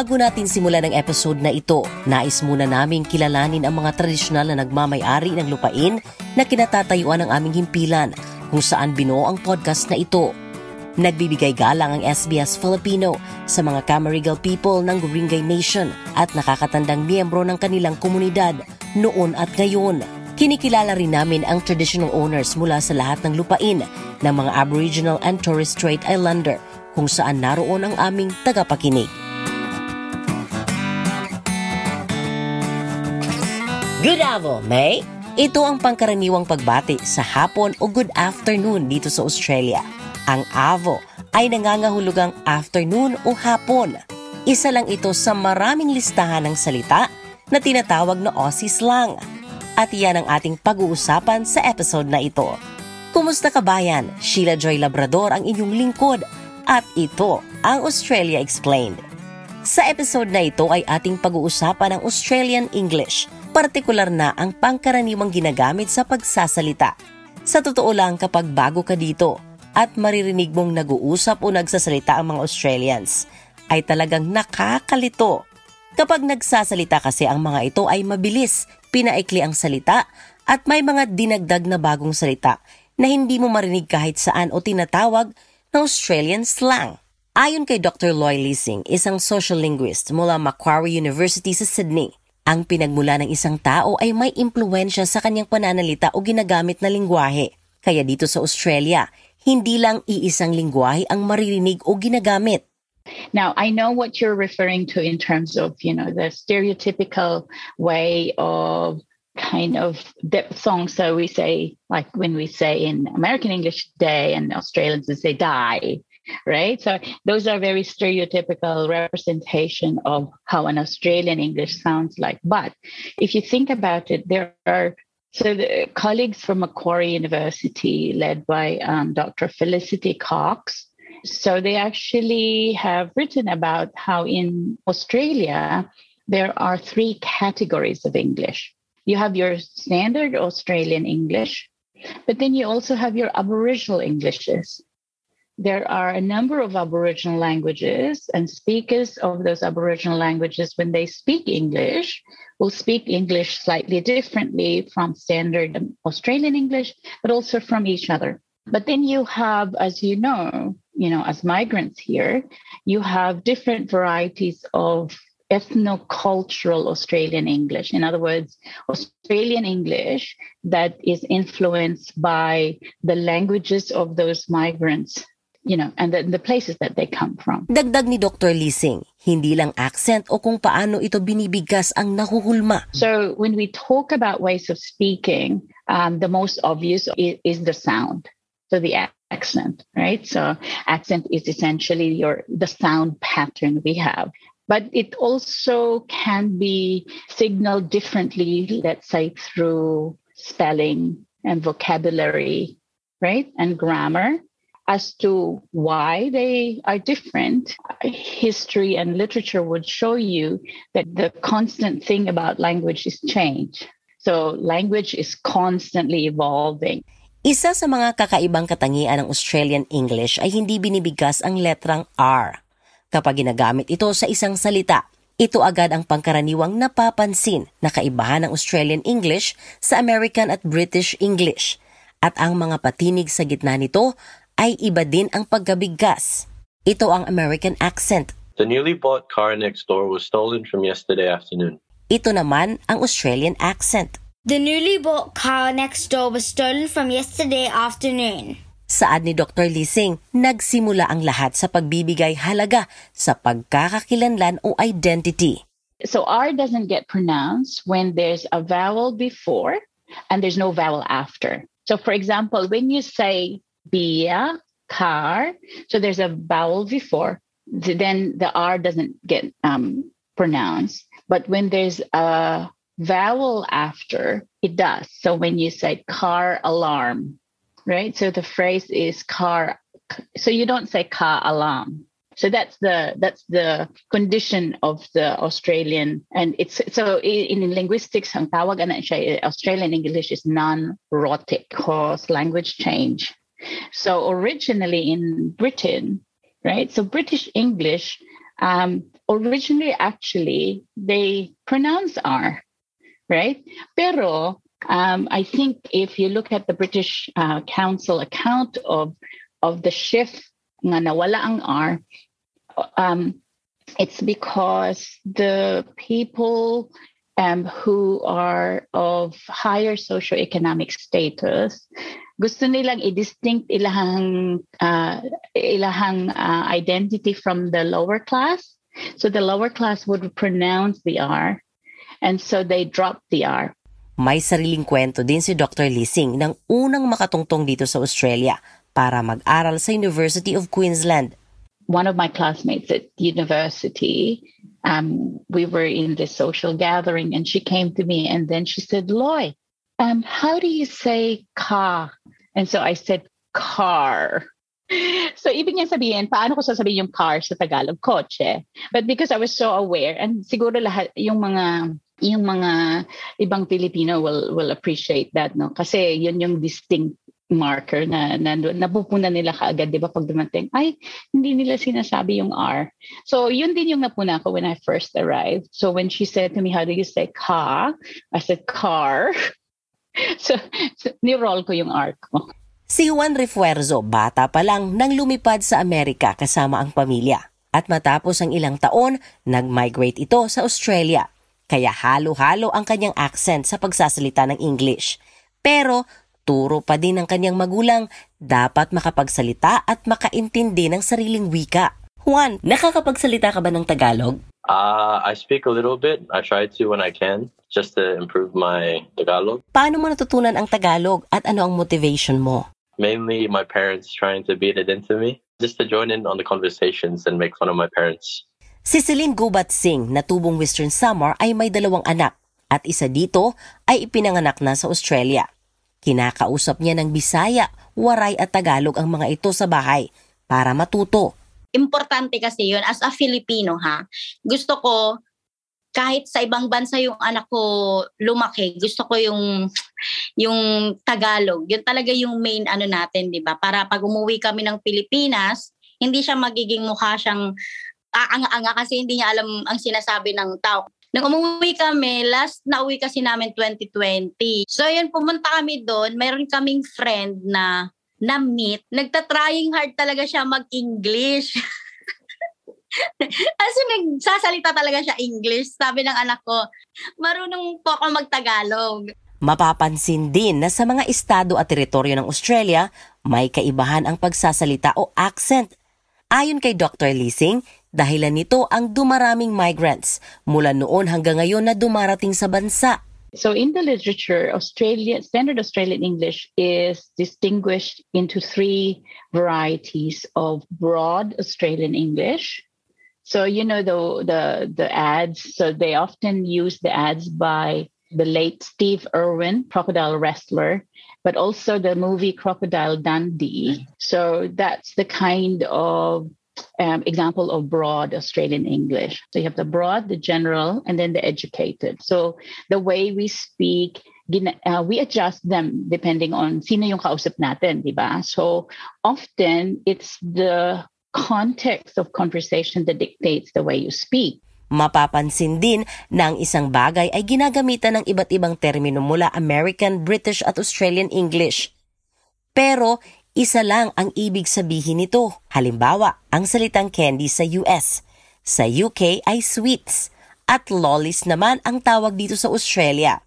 Bago natin simulan ang episode na ito, nais muna naming kilalanin ang mga tradisyonal na nagmamayari ng lupain na kinatatayuan ng aming himpilan kung saan binuo ang podcast na ito. Nagbibigay galang ang SBS Filipino sa mga Camarigal people ng Guringay Nation at nakakatandang miyembro ng kanilang komunidad noon at ngayon. Kinikilala rin namin ang traditional owners mula sa lahat ng lupain ng mga Aboriginal and Torres Strait Islander kung saan naroon ang aming tagapakinig. Good avo, May! Ito ang pangkaraniwang pagbati sa hapon o good afternoon dito sa Australia. Ang avo ay nangangahulugang afternoon o hapon. Isa lang ito sa maraming listahan ng salita na tinatawag na Aussie slang. At iyan ang ating pag-uusapan sa episode na ito. Kumusta ka bayan? Sheila Joy Labrador ang inyong lingkod at ito ang Australia Explained. Sa episode na ito ay ating pag-uusapan ang Australian English – partikular na ang pangkaraniwang ginagamit sa pagsasalita. Sa totoo lang kapag bago ka dito at maririnig mong nag-uusap o nagsasalita ang mga Australians, ay talagang nakakalito. Kapag nagsasalita kasi ang mga ito ay mabilis, pinaikli ang salita at may mga dinagdag na bagong salita na hindi mo marinig kahit saan o tinatawag na Australian slang. Ayon kay Dr. Loy Leasing, isang social linguist mula Macquarie University sa Sydney, ang pinagmula ng isang tao ay may impluensya sa kanyang pananalita o ginagamit na lingwahe. Kaya dito sa Australia, hindi lang iisang lingwahe ang maririnig o ginagamit. Now, I know what you're referring to in terms of, you know, the stereotypical way of kind of songs. So we say, like when we say in American English, day, and Australians would say die. Right? So those are very stereotypical representation of how an Australian English sounds like. But if you think about it, there are so the colleagues from Macquarie University, led by um, Dr. Felicity Cox, so they actually have written about how in Australia there are three categories of English. You have your standard Australian English, but then you also have your Aboriginal Englishes there are a number of Aboriginal languages, and speakers of those Aboriginal languages, when they speak English, will speak English slightly differently from standard Australian English, but also from each other. But then you have, as you know, you know, as migrants here, you have different varieties of ethno-cultural Australian English. In other words, Australian English that is influenced by the languages of those migrants you know, and the, the places that they come from. Dagdag ni Dr. Lising, hindi lang accent o kung paano ito binibigkas ang nahuhulma. So when we talk about ways of speaking, um, the most obvious is, is the sound. So the accent, right? So accent is essentially your the sound pattern we have. But it also can be signaled differently, let's say through spelling and vocabulary, right? And grammar as to why they are different, history and literature would show you that the constant thing about language is change. So language is constantly evolving. Isa sa mga kakaibang katangian ng Australian English ay hindi binibigkas ang letrang R. Kapag ginagamit ito sa isang salita, ito agad ang pangkaraniwang napapansin na kaibahan ng Australian English sa American at British English. At ang mga patinig sa gitna nito ay iba din ang pagkabigkas. Ito ang American accent. The newly bought car next door was stolen from yesterday afternoon. Ito naman ang Australian accent. The newly bought car next door was stolen from yesterday afternoon. Saad ni Dr. Lising, nagsimula ang lahat sa pagbibigay halaga sa pagkakakilanlan o identity. So R doesn't get pronounced when there's a vowel before and there's no vowel after. So for example, when you say beer, car. So there's a vowel before. Then the R doesn't get um, pronounced. But when there's a vowel after, it does. So when you say car alarm, right? So the phrase is car. So you don't say car alarm. So that's the that's the condition of the Australian, and it's so in, in linguistics, ang Australian English is non-rhotic, cause language change. So originally in Britain, right? So British English um, originally actually they pronounce R, right? Pero um, I think if you look at the British uh, Council account of of the shift nga nawala ang R, um, it's because the people um, who are of higher socioeconomic status gusto nilang i-distinct ilahang uh, ilahang uh, identity from the lower class so the lower class would pronounce the R and so they drop the R May sariling kwento din si Dr. Lising ng unang makatungtong dito sa Australia para mag-aral sa University of Queensland. One of my classmates at university, um, we were in this social gathering and she came to me and then she said, Loy, um, how do you say car? And so I said, car. So ibig niya sabihin, paano ko sasabihin yung car sa Tagalog? Kotse. But because I was so aware, and siguro lahat, yung mga yung mga ibang Filipino will will appreciate that no kasi yun yung distinct marker na, na napupunan nila kaagad 'di ba pag dumating ay hindi nila sinasabi yung R so yun din yung napuna ko when I first arrived so when she said to me how do you say car I said car so, so ni-roll ko yung R ko Si Juan Refuerzo, bata pa lang nang lumipad sa Amerika kasama ang pamilya. At matapos ang ilang taon, nag-migrate ito sa Australia kaya halo-halo ang kanyang accent sa pagsasalita ng English. Pero turo pa din ng kanyang magulang, dapat makapagsalita at makaintindi ng sariling wika. Juan, nakakapagsalita ka ba ng Tagalog? Uh, I speak a little bit. I try to when I can, just to improve my Tagalog. Paano mo natutunan ang Tagalog at ano ang motivation mo? Mainly my parents trying to beat it into me, just to join in on the conversations and make fun of my parents. Si Celine Gubat Singh na tubong Western Summer ay may dalawang anak at isa dito ay ipinanganak na sa Australia. Kinakausap niya ng Bisaya, Waray at Tagalog ang mga ito sa bahay para matuto. Importante kasi yun as a Filipino ha. Gusto ko kahit sa ibang bansa yung anak ko lumaki, gusto ko yung yung Tagalog. Yun talaga yung main ano natin, 'di ba? Para pag umuwi kami ng Pilipinas, hindi siya magiging mukha siyang aanga-anga kasi hindi niya alam ang sinasabi ng tao. Nung umuwi kami, last na uwi kasi namin 2020. So yun, pumunta kami doon. Mayroon kaming friend na na-meet. Nagta-trying hard talaga siya mag-English. Kasi nagsasalita talaga siya English. Sabi ng anak ko, marunong po ako mag-Tagalog. Mapapansin din na sa mga estado at teritoryo ng Australia, may kaibahan ang pagsasalita o accent. Ayon kay Dr. Lising, dahilan nito ang dumaraming migrants mula noon hanggang ngayon na dumarating sa bansa. So in the literature, Australia standard Australian English is distinguished into three varieties of broad Australian English. So you know the the the ads. So they often use the ads by the late Steve Irwin, crocodile wrestler, but also the movie Crocodile Dundee. So that's the kind of um, example of broad Australian English. So you have the broad, the general, and then the educated. So the way we speak, uh, we adjust them depending on sino yung kausap natin, di ba? So often it's the context of conversation that dictates the way you speak. Mapapansin din na ang isang bagay ay ginagamitan ng iba't ibang termino mula American, British at Australian English. Pero isa lang ang ibig sabihin nito. Halimbawa, ang salitang candy sa US. Sa UK ay sweets. At lollies naman ang tawag dito sa Australia.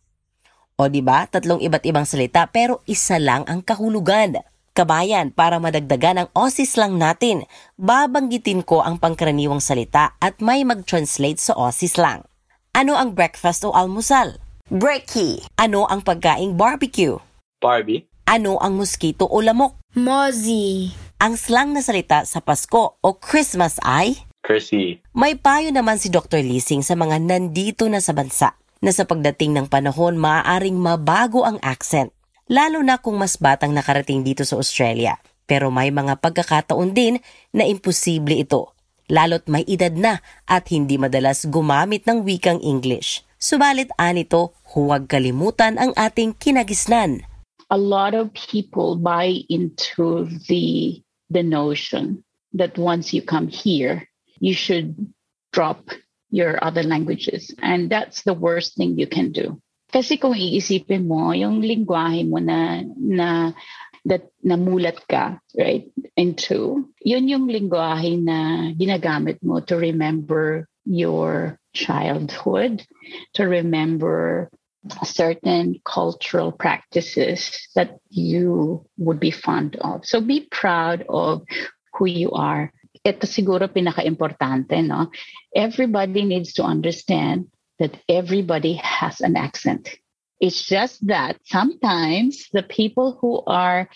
O di ba, tatlong iba't ibang salita pero isa lang ang kahulugan. Kabayan, para madagdagan ang Aussies lang natin, babanggitin ko ang pangkaraniwang salita at may mag-translate sa Aussies lang. Ano ang breakfast o almusal? Brekkie. Ano ang pagkaing barbecue? Barbie. Ano ang mosquito o lamok? Mozzie. Ang slang na salita sa Pasko o Christmas ay? Chrissy. May payo naman si Dr. Lising sa mga nandito na sa bansa na sa pagdating ng panahon maaaring mabago ang accent lalo na kung mas batang nakarating dito sa Australia. Pero may mga pagkakataon din na imposible ito, lalo't may edad na at hindi madalas gumamit ng wikang English. Subalit anito, huwag kalimutan ang ating kinagisnan. A lot of people buy into the the notion that once you come here, you should drop your other languages. And that's the worst thing you can do. Kasi kung iisipin mo, yung lingwahe mo na, na that namulat ka, right, into, yun yung lingwahe na ginagamit mo to remember your childhood, to remember certain cultural practices that you would be fond of. So be proud of who you are. Ito siguro pinaka-importante, no? Everybody needs to understand that everybody has an accent. It's just that sometimes the people who are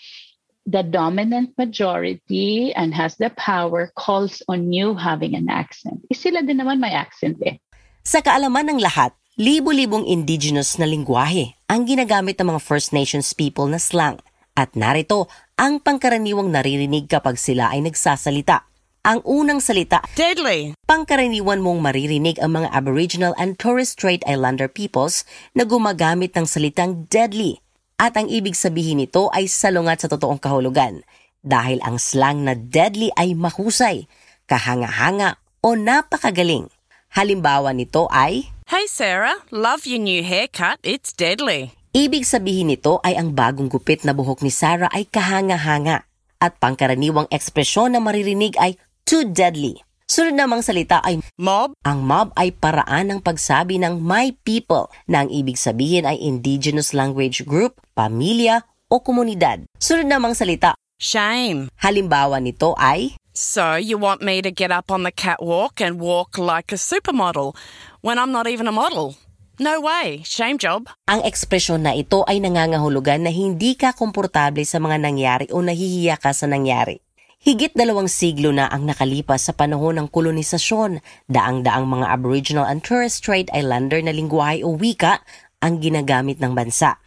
the dominant majority and has the power calls on you having an accent. Eh, sila din naman may accent eh. Sa kaalaman ng lahat, libo-libong indigenous na lingwahe ang ginagamit ng mga First Nations people na slang. At narito ang pangkaraniwang naririnig kapag sila ay nagsasalita. Ang unang salita, Deadly. pangkaraniwan mong maririnig ang mga Aboriginal and Torres Strait Islander peoples na gumagamit ng salitang deadly. At ang ibig sabihin nito ay salungat sa totoong kahulugan. Dahil ang slang na deadly ay mahusay, kahanga-hanga o napakagaling. Halimbawa nito ay, Hey Sarah, love your new haircut. It's deadly. ibig sabihin nito ay ang bagong gupit na buhok ni Sarah ay kahanga-hanga. At pangkaraniwang ekspresyon na maririnig ay too deadly. Sunod namang salita ay Mob. Ang mob ay paraan ng pagsabi ng my people na ang ibig sabihin ay indigenous language group, pamilya o komunidad. Sunod namang salita, Shame. halimbawa nito ay So you want me to get up on the catwalk and walk like a supermodel when I'm not even a model? No way. Shame job. ang ekspresyon na ito ay nangangahulugan na hindi ka komportable sa mga nangyari o nahihiya ka sa nangyari. Higit dalawang siglo na ang nakalipas sa panahon ng kolonisasyon, daang-daang mga Aboriginal and Torres Strait Islander na lingwahe o wika ang ginagamit ng bansa.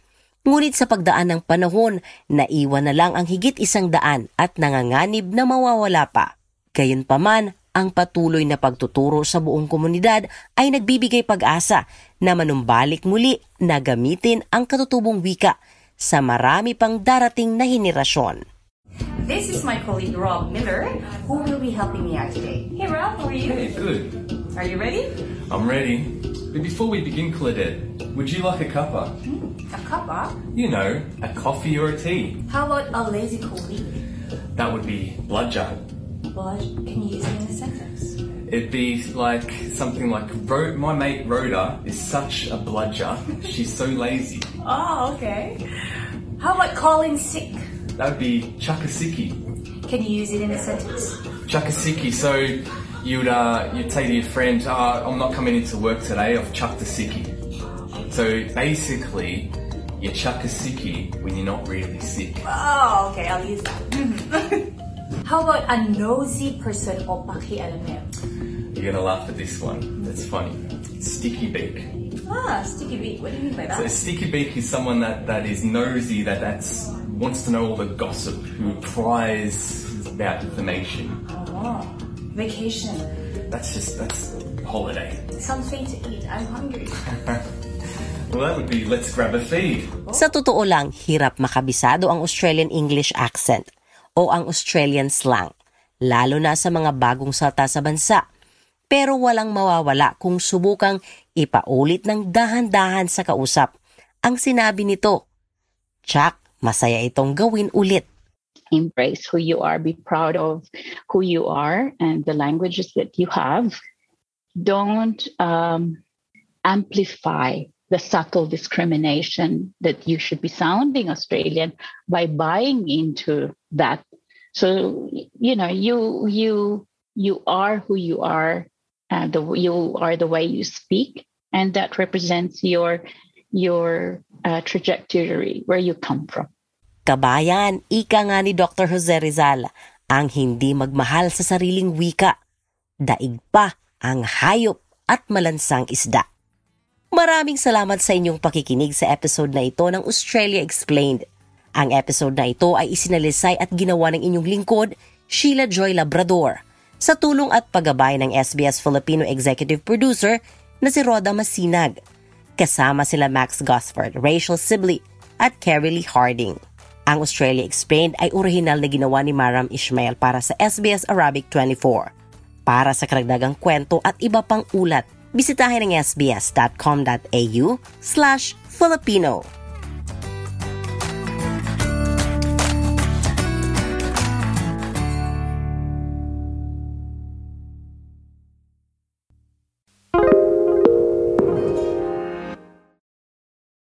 Ngunit sa pagdaan ng panahon, naiwan na lang ang higit isang daan at nanganganib na mawawala pa. Gayunpaman, ang patuloy na pagtuturo sa buong komunidad ay nagbibigay pag-asa na manumbalik muli na gamitin ang katutubong wika sa marami pang darating na henerasyon. This is my colleague Rob Miller, who will be helping me out today. Hey Rob, how are you? Hey, good. Are you ready? I'm ready. But before we begin, Claudette, would you like a cuppa? A cuppa? You know, a coffee or a tea. How about a lazy coffee? That would be bludger. Blood, can you use it in a sentence? It'd be like something like Ro- my mate Rhoda is such a bludger. She's so lazy. Oh, okay. How about calling sick? That would be chakasiki. Can you use it in a sentence? Chakasiki. So you'd uh, you'd say to your friend, uh, "I'm not coming into work today. I've chucked a sickie." So basically, you chuck a sickie when you're not really sick. Oh, okay, I'll use that. How about a nosy person o pakialamero? You're gonna laugh at this one. That's funny. Sticky beak. Ah, sticky beak. What do you mean by that? So a sticky beak is someone that, that is nosy, that that's wants to know all the gossip, who pries about information. Oh, vacation. That's just that's holiday. Something to eat. I'm hungry. Well, that would be let's grab a feed. Sa totoo lang, hirap makabisado ang Australian English accent o ang Australian slang, lalo na sa mga bagong salta sa bansa. Pero walang mawawala kung subukang ipaulit ng dahan-dahan sa kausap ang sinabi nito. Chuck, masaya itong gawin ulit. Embrace who you are, be proud of who you are and the languages that you have. Don't um, amplify the subtle discrimination that you should be sounding Australian by buying into that. So you know you you you are who you are, uh, the you are the way you speak, and that represents your your uh, trajectory where you come from. Kabayan, ika nga ni Dr. Jose Rizal, ang hindi magmahal sa sariling wika. Daig pa ang hayop at malansang isda. Maraming salamat sa inyong pakikinig sa episode na ito ng Australia Explained. Ang episode na ito ay isinalisay at ginawa ng inyong lingkod, Sheila Joy Labrador, sa tulong at paggabay ng SBS Filipino Executive Producer na si Roda Masinag. Kasama sila Max Gosford, Rachel Sibley at Carrie Lee Harding. Ang Australia Explained ay orihinal na ginawa ni Maram Ishmael para sa SBS Arabic 24. Para sa karagdagang kwento at iba pang ulat, bisitahin ang sbs.com.au slash Filipino.